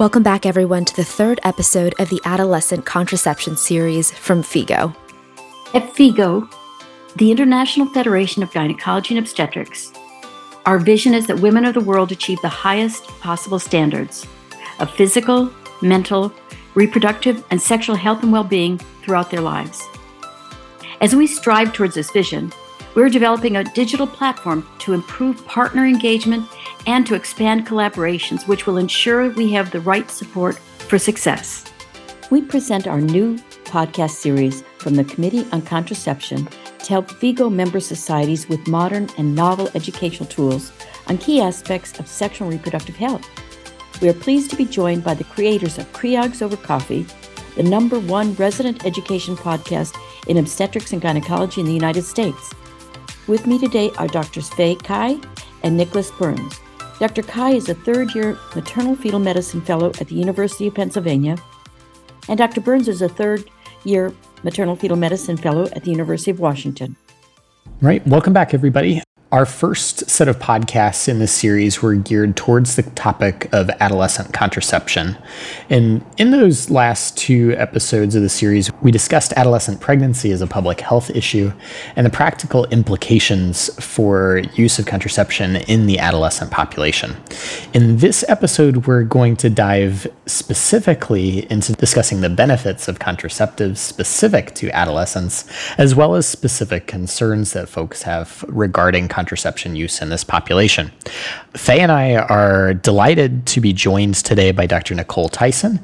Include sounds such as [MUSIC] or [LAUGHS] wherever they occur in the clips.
Welcome back, everyone, to the third episode of the Adolescent Contraception Series from FIGO. At FIGO, the International Federation of Gynecology and Obstetrics, our vision is that women of the world achieve the highest possible standards of physical, mental, reproductive, and sexual health and well being throughout their lives. As we strive towards this vision, we're developing a digital platform to improve partner engagement and to expand collaborations, which will ensure we have the right support for success. We present our new podcast series from the Committee on Contraception to help FIGO member societies with modern and novel educational tools on key aspects of sexual and reproductive health. We are pleased to be joined by the creators of Creogs Over Coffee, the number one resident education podcast in obstetrics and gynecology in the United States. With me today are Drs. Faye Kai and Nicholas Burns. Dr. Kai is a third year maternal fetal medicine fellow at the University of Pennsylvania, and Dr. Burns is a third year maternal fetal medicine fellow at the University of Washington. Right. Welcome back, everybody. Our first set of podcasts in this series were geared towards the topic of adolescent contraception. And in those last two episodes of the series, we discussed adolescent pregnancy as a public health issue and the practical implications for use of contraception in the adolescent population. In this episode, we're going to dive specifically into discussing the benefits of contraceptives specific to adolescents, as well as specific concerns that folks have regarding contraception use in this population. Faye and I are delighted to be joined today by Dr. Nichole Tyson.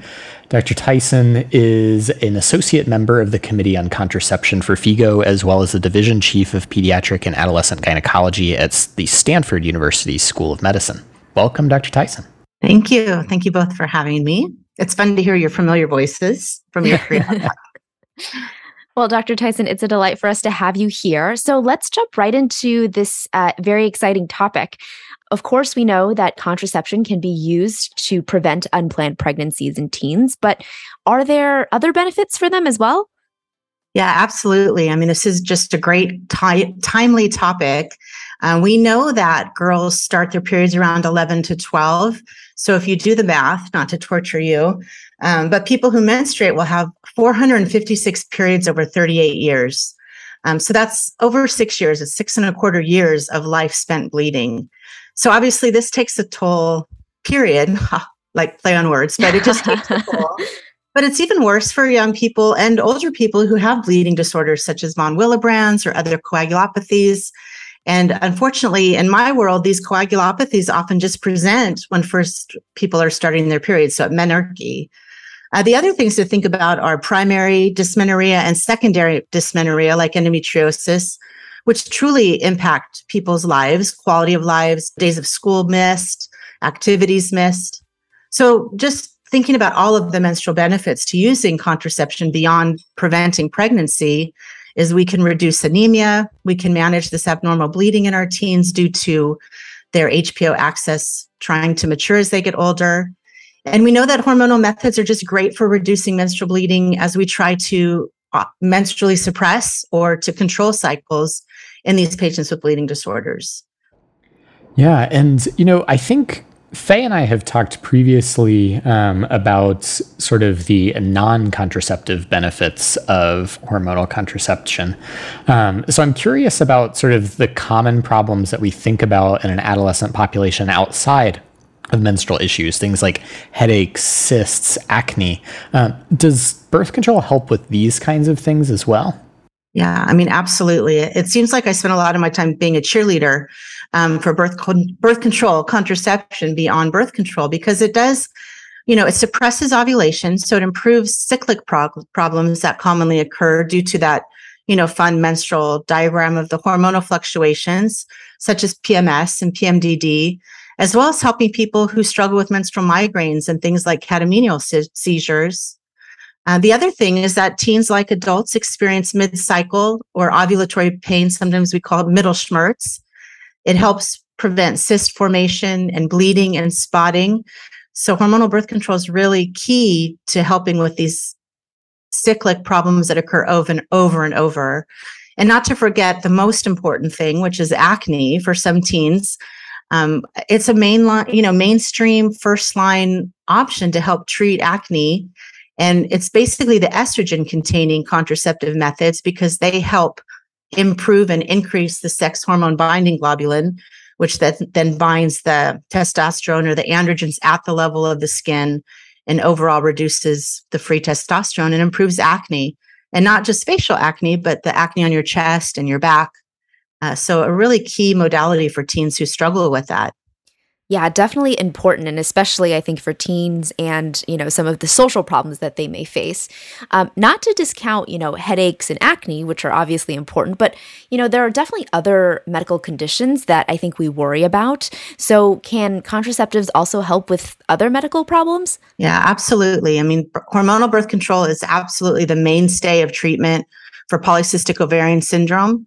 Dr. Tyson is an associate member of the Committee on Contraception for FIGO, as well as the division chief of pediatric and adolescent gynecology at the Stanford University School of Medicine. Welcome, Dr. Tyson. Thank you. Thank you both for having me. It's fun to hear your familiar voices from your [LAUGHS] career. Well, Dr. Tyson, it's a delight for us to have you here. So let's jump right into this uh, very exciting topic. Of course, we know that contraception can be used to prevent unplanned pregnancies in teens, but are there other benefits for them as well? Yeah, absolutely. I mean, this is just a great, ti- timely topic. Uh, we know that girls start their periods around 11 to 12. So if you do the math, not to torture you, um, but people who menstruate will have 456 periods over 38 years. Um, so that's over six years. It's six and a quarter years of life spent bleeding. So obviously, this takes a toll, period, [LAUGHS] like play on words, but it just takes a [LAUGHS] toll. But it's even worse for young people and older people who have bleeding disorders such as von Willebrand's or other coagulopathies. And unfortunately, in my world, these coagulopathies often just present when first people are starting their period, so at menarche. Uh, the other things to think about are primary dysmenorrhea and secondary dysmenorrhea, like endometriosis, which truly impact people's lives, quality of lives, days of school missed, activities missed. So, just thinking about all of the menstrual benefits to using contraception beyond preventing pregnancy is we can reduce anemia, we can manage this abnormal bleeding in our teens due to their HPO axis trying to mature as they get older. And we know that hormonal methods are just great for reducing menstrual bleeding as we try to uh, menstrually suppress or to control cycles in these patients with bleeding disorders. Yeah. And, you know, I think Faye and I have talked previously um, about sort of the non contraceptive benefits of hormonal contraception. Um, so I'm curious about sort of the common problems that we think about in an adolescent population outside of menstrual issues, things like headaches, cysts, acne. Um, does birth control help with these kinds of things as well? Yeah, I mean, absolutely. It seems like I spent a lot of my time being a cheerleader um, for birth con- birth control, contraception beyond birth control, because it does, you know, it suppresses ovulation, so it improves cyclic problems that commonly occur due to that, you know, fun menstrual diagram of the hormonal fluctuations, such as PMS and PMDD, as well as helping people who struggle with menstrual migraines and things like catamenial se- seizures. Uh, the other thing is that teens, like adults, experience mid cycle or ovulatory pain. Sometimes we call it mittelschmerz. It helps prevent cyst formation and bleeding and spotting. So, hormonal birth control is really key to helping with these cyclic problems that occur over and over and over. And not to forget the most important thing, which is acne for some teens. Um, it's a mainline, you know, mainstream first line option to help treat acne. And it's basically the estrogen containing contraceptive methods because they help improve and increase the sex hormone binding globulin, which that then binds the testosterone or the androgens at the level of the skin and overall reduces the free testosterone and improves acne. And not just facial acne, but the acne on your chest and your back. Uh, so, a really key modality for teens who struggle with that. Yeah, definitely important, and especially I think for teens and you know some of the social problems that they may face. Um, not to discount you know headaches and acne, which are obviously important, but you know there are definitely other medical conditions that I think we worry about. So, can contraceptives also help with other medical problems? Yeah, absolutely. I mean, hormonal birth control is absolutely the mainstay of treatment for polycystic ovarian syndrome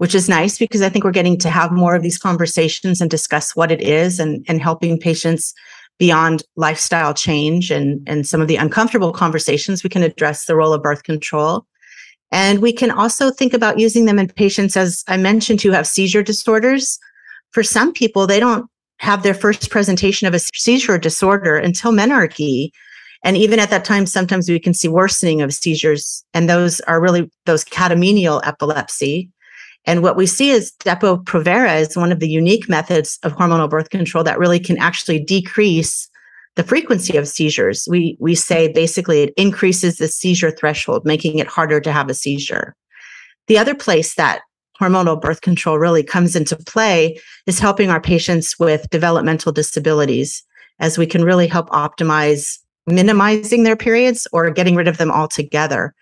which is nice because I think we're getting to have more of these conversations and discuss what it is and, and helping patients beyond lifestyle change and, and some of the uncomfortable conversations. We can address the role of birth control. And we can also think about using them in patients, as I mentioned, who have seizure disorders. For some people, they don't have their first presentation of a seizure disorder until menarche. And even at that time, sometimes we can see worsening of seizures. And those are really those catamenial epilepsy. And what we see is Depo-Provera is one of the unique methods of hormonal birth control that really can actually decrease the frequency of seizures. We we say basically it increases the seizure threshold, making it harder to have a seizure. The other place that hormonal birth control really comes into play is helping our patients with developmental disabilities as we can really help optimize minimizing their periods or getting rid of them altogether.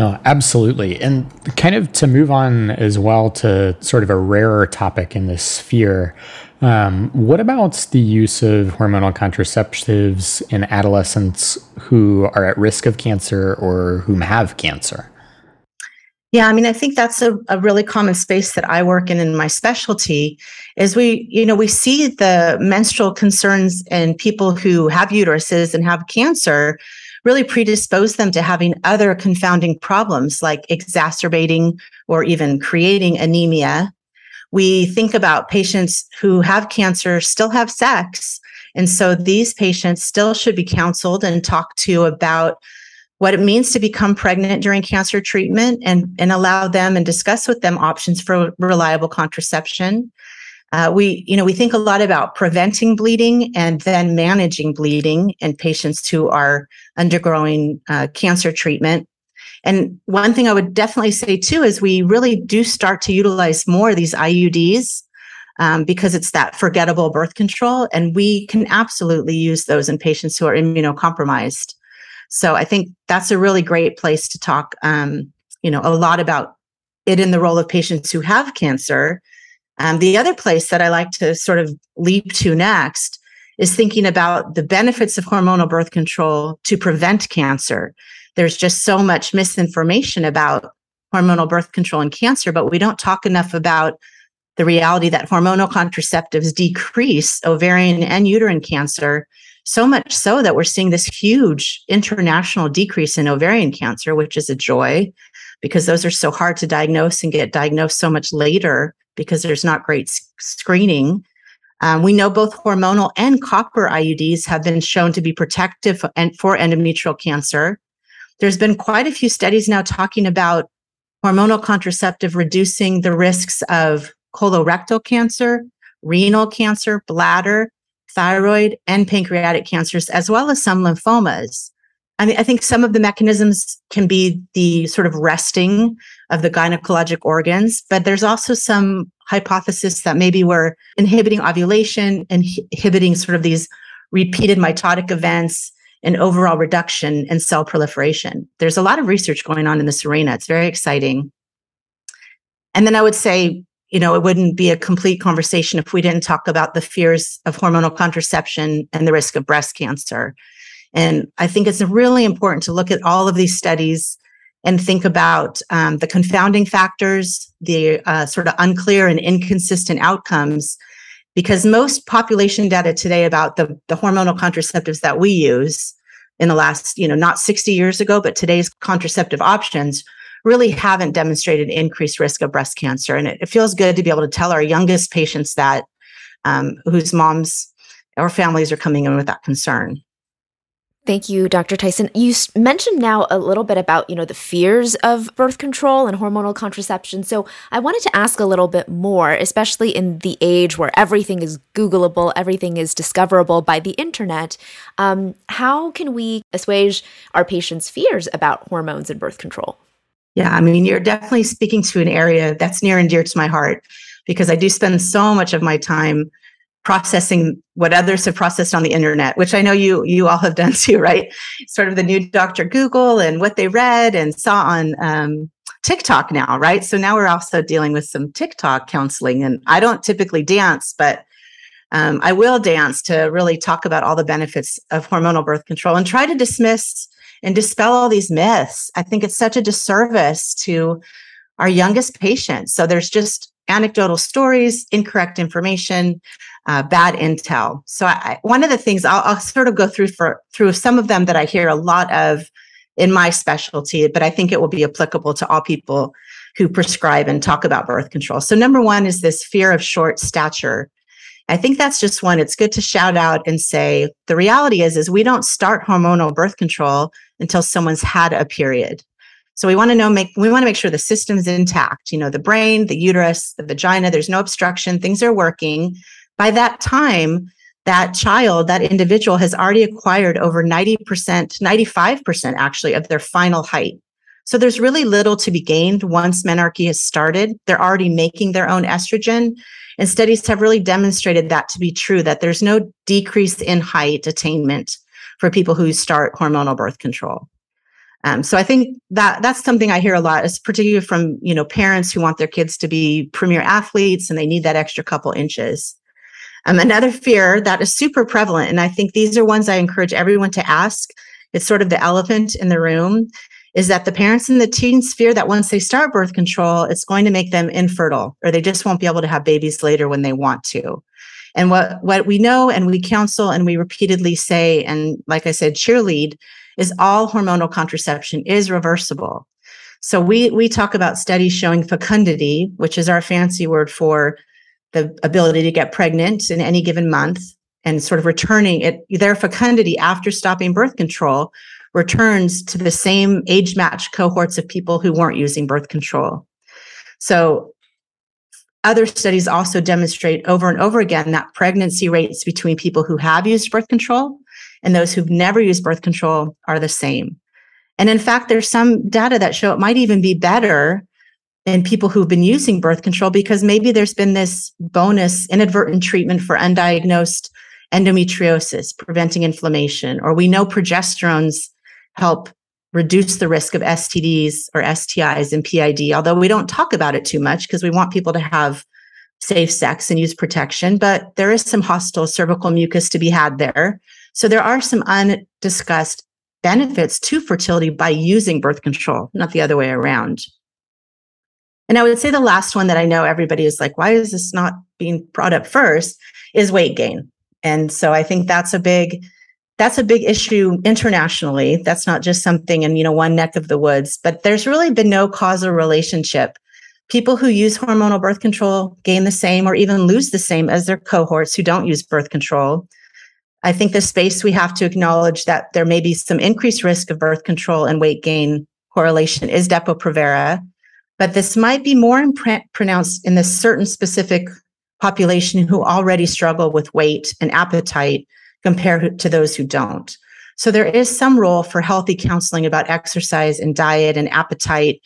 Oh, absolutely. And kind of to move on as well to sort of a rarer topic in this sphere, um, what about the use of hormonal contraceptives in adolescents who are at risk of cancer or whom have cancer? Yeah, I mean, I think that's a, a really common space that I work in in my specialty is we, you know, we see the menstrual concerns in people who have uteruses and have cancer really predispose them to having other confounding problems like exacerbating or even creating anemia. We think about patients who have cancer still have sex. And so these patients still should be counseled and talked to about what it means to become pregnant during cancer treatment and, and allow them and discuss with them options for reliable contraception. Uh, we, you know, we think a lot about preventing bleeding and then managing bleeding in patients who are undergoing uh, cancer treatment. And one thing I would definitely say too is we really do start to utilize more of these IUDs um, because it's that forgettable birth control, and we can absolutely use those in patients who are immunocompromised. So I think that's a really great place to talk, um, you know, a lot about it in the role of patients who have cancer um, the other place that I like to sort of leap to next is thinking about the benefits of hormonal birth control to prevent cancer. There's just so much misinformation about hormonal birth control and cancer, but we don't talk enough about the reality that hormonal contraceptives decrease ovarian and uterine cancer so much so that we're seeing this huge international decrease in ovarian cancer, which is a joy because those are so hard to diagnose and get diagnosed so much later because there's not great screening. Um, we know both hormonal and copper IUDs have been shown to be protective for, for endometrial cancer. There's been quite a few studies now talking about hormonal contraceptive reducing the risks of colorectal cancer, renal cancer, bladder, thyroid, and pancreatic cancers, as well as some lymphomas. I mean, I think some of the mechanisms can be the sort of resting of the gynecologic organs, but there's also some hypothesis that maybe we're inhibiting ovulation inhibiting sort of these repeated mitotic events and overall reduction in cell proliferation. There's a lot of research going on in this arena. It's very exciting. And then I would say, you know, it wouldn't be a complete conversation if we didn't talk about the fears of hormonal contraception and the risk of breast cancer. And I think it's really important to look at all of these studies and think about um, the confounding factors, the uh, sort of unclear and inconsistent outcomes, because most population data today about the, the hormonal contraceptives that we use in the last, you know, not 60 years ago, but today's contraceptive options really haven't demonstrated increased risk of breast cancer. And it, it feels good to be able to tell our youngest patients that um, whose moms or families are coming in with that concern. Thank you, Dr. Tyson. You mentioned now a little bit about, you know, the fears of birth control and hormonal contraception. So I wanted to ask a little bit more, especially in the age where everything is Googleable, everything is discoverable by the internet. Um, how can we assuage our patients' fears about hormones and birth control? Yeah, I mean, you're definitely speaking to an area that's near and dear to my heart because I do spend so much of my time processing what others have processed on the internet which i know you you all have done [LAUGHS] too right? Sort of the new dr google and what they read and saw on um, tiktok now right? So now we're also dealing with some tiktok counseling and i don't typically dance but um, i will dance to really talk about all the benefits of hormonal birth control and try to dismiss and dispel all these myths. I think it's such a disservice to our youngest patients. So there's just anecdotal stories incorrect information uh, bad intel. So I, one of the things I'll, I'll sort of go through for through some of them that I hear a lot of in my specialty, but I think it will be applicable to all people who prescribe and talk about birth control. So number one is this fear of short stature. I think that's just one. It's good to shout out and say the reality is is we don't start hormonal birth control until someone's had a period. So we want to know make we want to make sure the system's intact, you know, the brain, the uterus, the vagina, there's no obstruction, things are working by that time, that child, that individual has already acquired over 90%, 95% actually of their final height. So there's really little to be gained once menarche has started. They're already making their own estrogen. And studies have really demonstrated that to be true, that there's no decrease in height attainment for people who start hormonal birth control. Um, so I think that that's something I hear a lot, is particularly from you know parents who want their kids to be premier athletes and they need that extra couple inches. Um, another fear that is super prevalent, and I think these are ones I encourage everyone to ask. It's sort of the elephant in the room is that the parents and the teens fear that once they start birth control, it's going to make them infertile or they just won't be able to have babies later when they want to. And what, what we know and we counsel and we repeatedly say, and like I said, cheerlead, is all hormonal contraception is reversible. So we we talk about studies showing fecundity, which is our fancy word for the ability to get pregnant in any given month and sort of returning it their fecundity after stopping birth control returns to the same age match cohorts of people who weren't using birth control so other studies also demonstrate over and over again that pregnancy rates between people who have used birth control and those who've never used birth control are the same and in fact there's some data that show it might even be better in people who've been using birth control because maybe there's been this bonus inadvertent treatment for undiagnosed endometriosis, preventing inflammation, or we know progesterones help reduce the risk of STDs or STIs and PID, although we don't talk about it too much because we want people to have safe sex and use protection, but there is some hostile cervical mucus to be had there. So there are some undiscussed benefits to fertility by using birth control, not the other way around. And I would say the last one that I know everybody is like, why is this not being brought up first is weight gain. And so I think that's a big that's a big issue internationally. That's not just something in, you know, one neck of the woods, but there's really been no causal relationship. People who use hormonal birth control gain the same or even lose the same as their cohorts who don't use birth control. I think the space we have to acknowledge that there may be some increased risk of birth control and weight gain correlation is Depo-Provera but this might be more impr- pronounced in this certain specific population who already struggle with weight and appetite compared to those who don't. So there is some role for healthy counseling about exercise and diet and appetite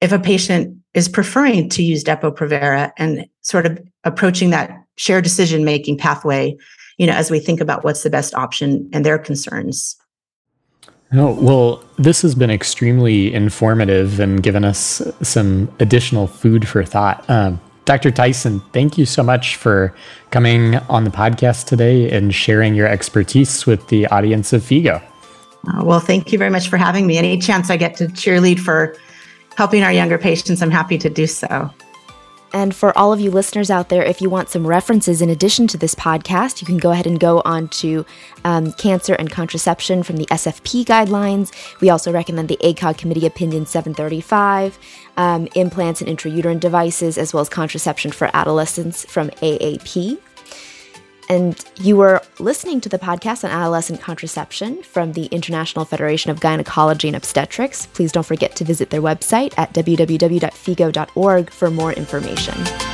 if a patient is preferring to use Depo-Provera and sort of approaching that shared decision making pathway, you know, as we think about what's the best option and their concerns. Oh, well, this has been extremely informative and given us some additional food for thought. Um, Dr. Tyson, thank you so much for coming on the podcast today and sharing your expertise with the audience of FIGO. Uh, well, thank you very much for having me. Any chance I get to cheerlead for helping our younger patients, I'm happy to do so. And for all of you listeners out there, if you want some references in addition to this podcast, you can go ahead and go on to um, cancer and contraception from the SFP guidelines. We also recommend the ACOG Committee Opinion 735, um, implants and intrauterine devices, as well as contraception for adolescents from AAP. And you were listening to the podcast on adolescent contraception from the International Federation of Gynecology and Obstetrics. Please don't forget to visit their website at www.figo.org for more information.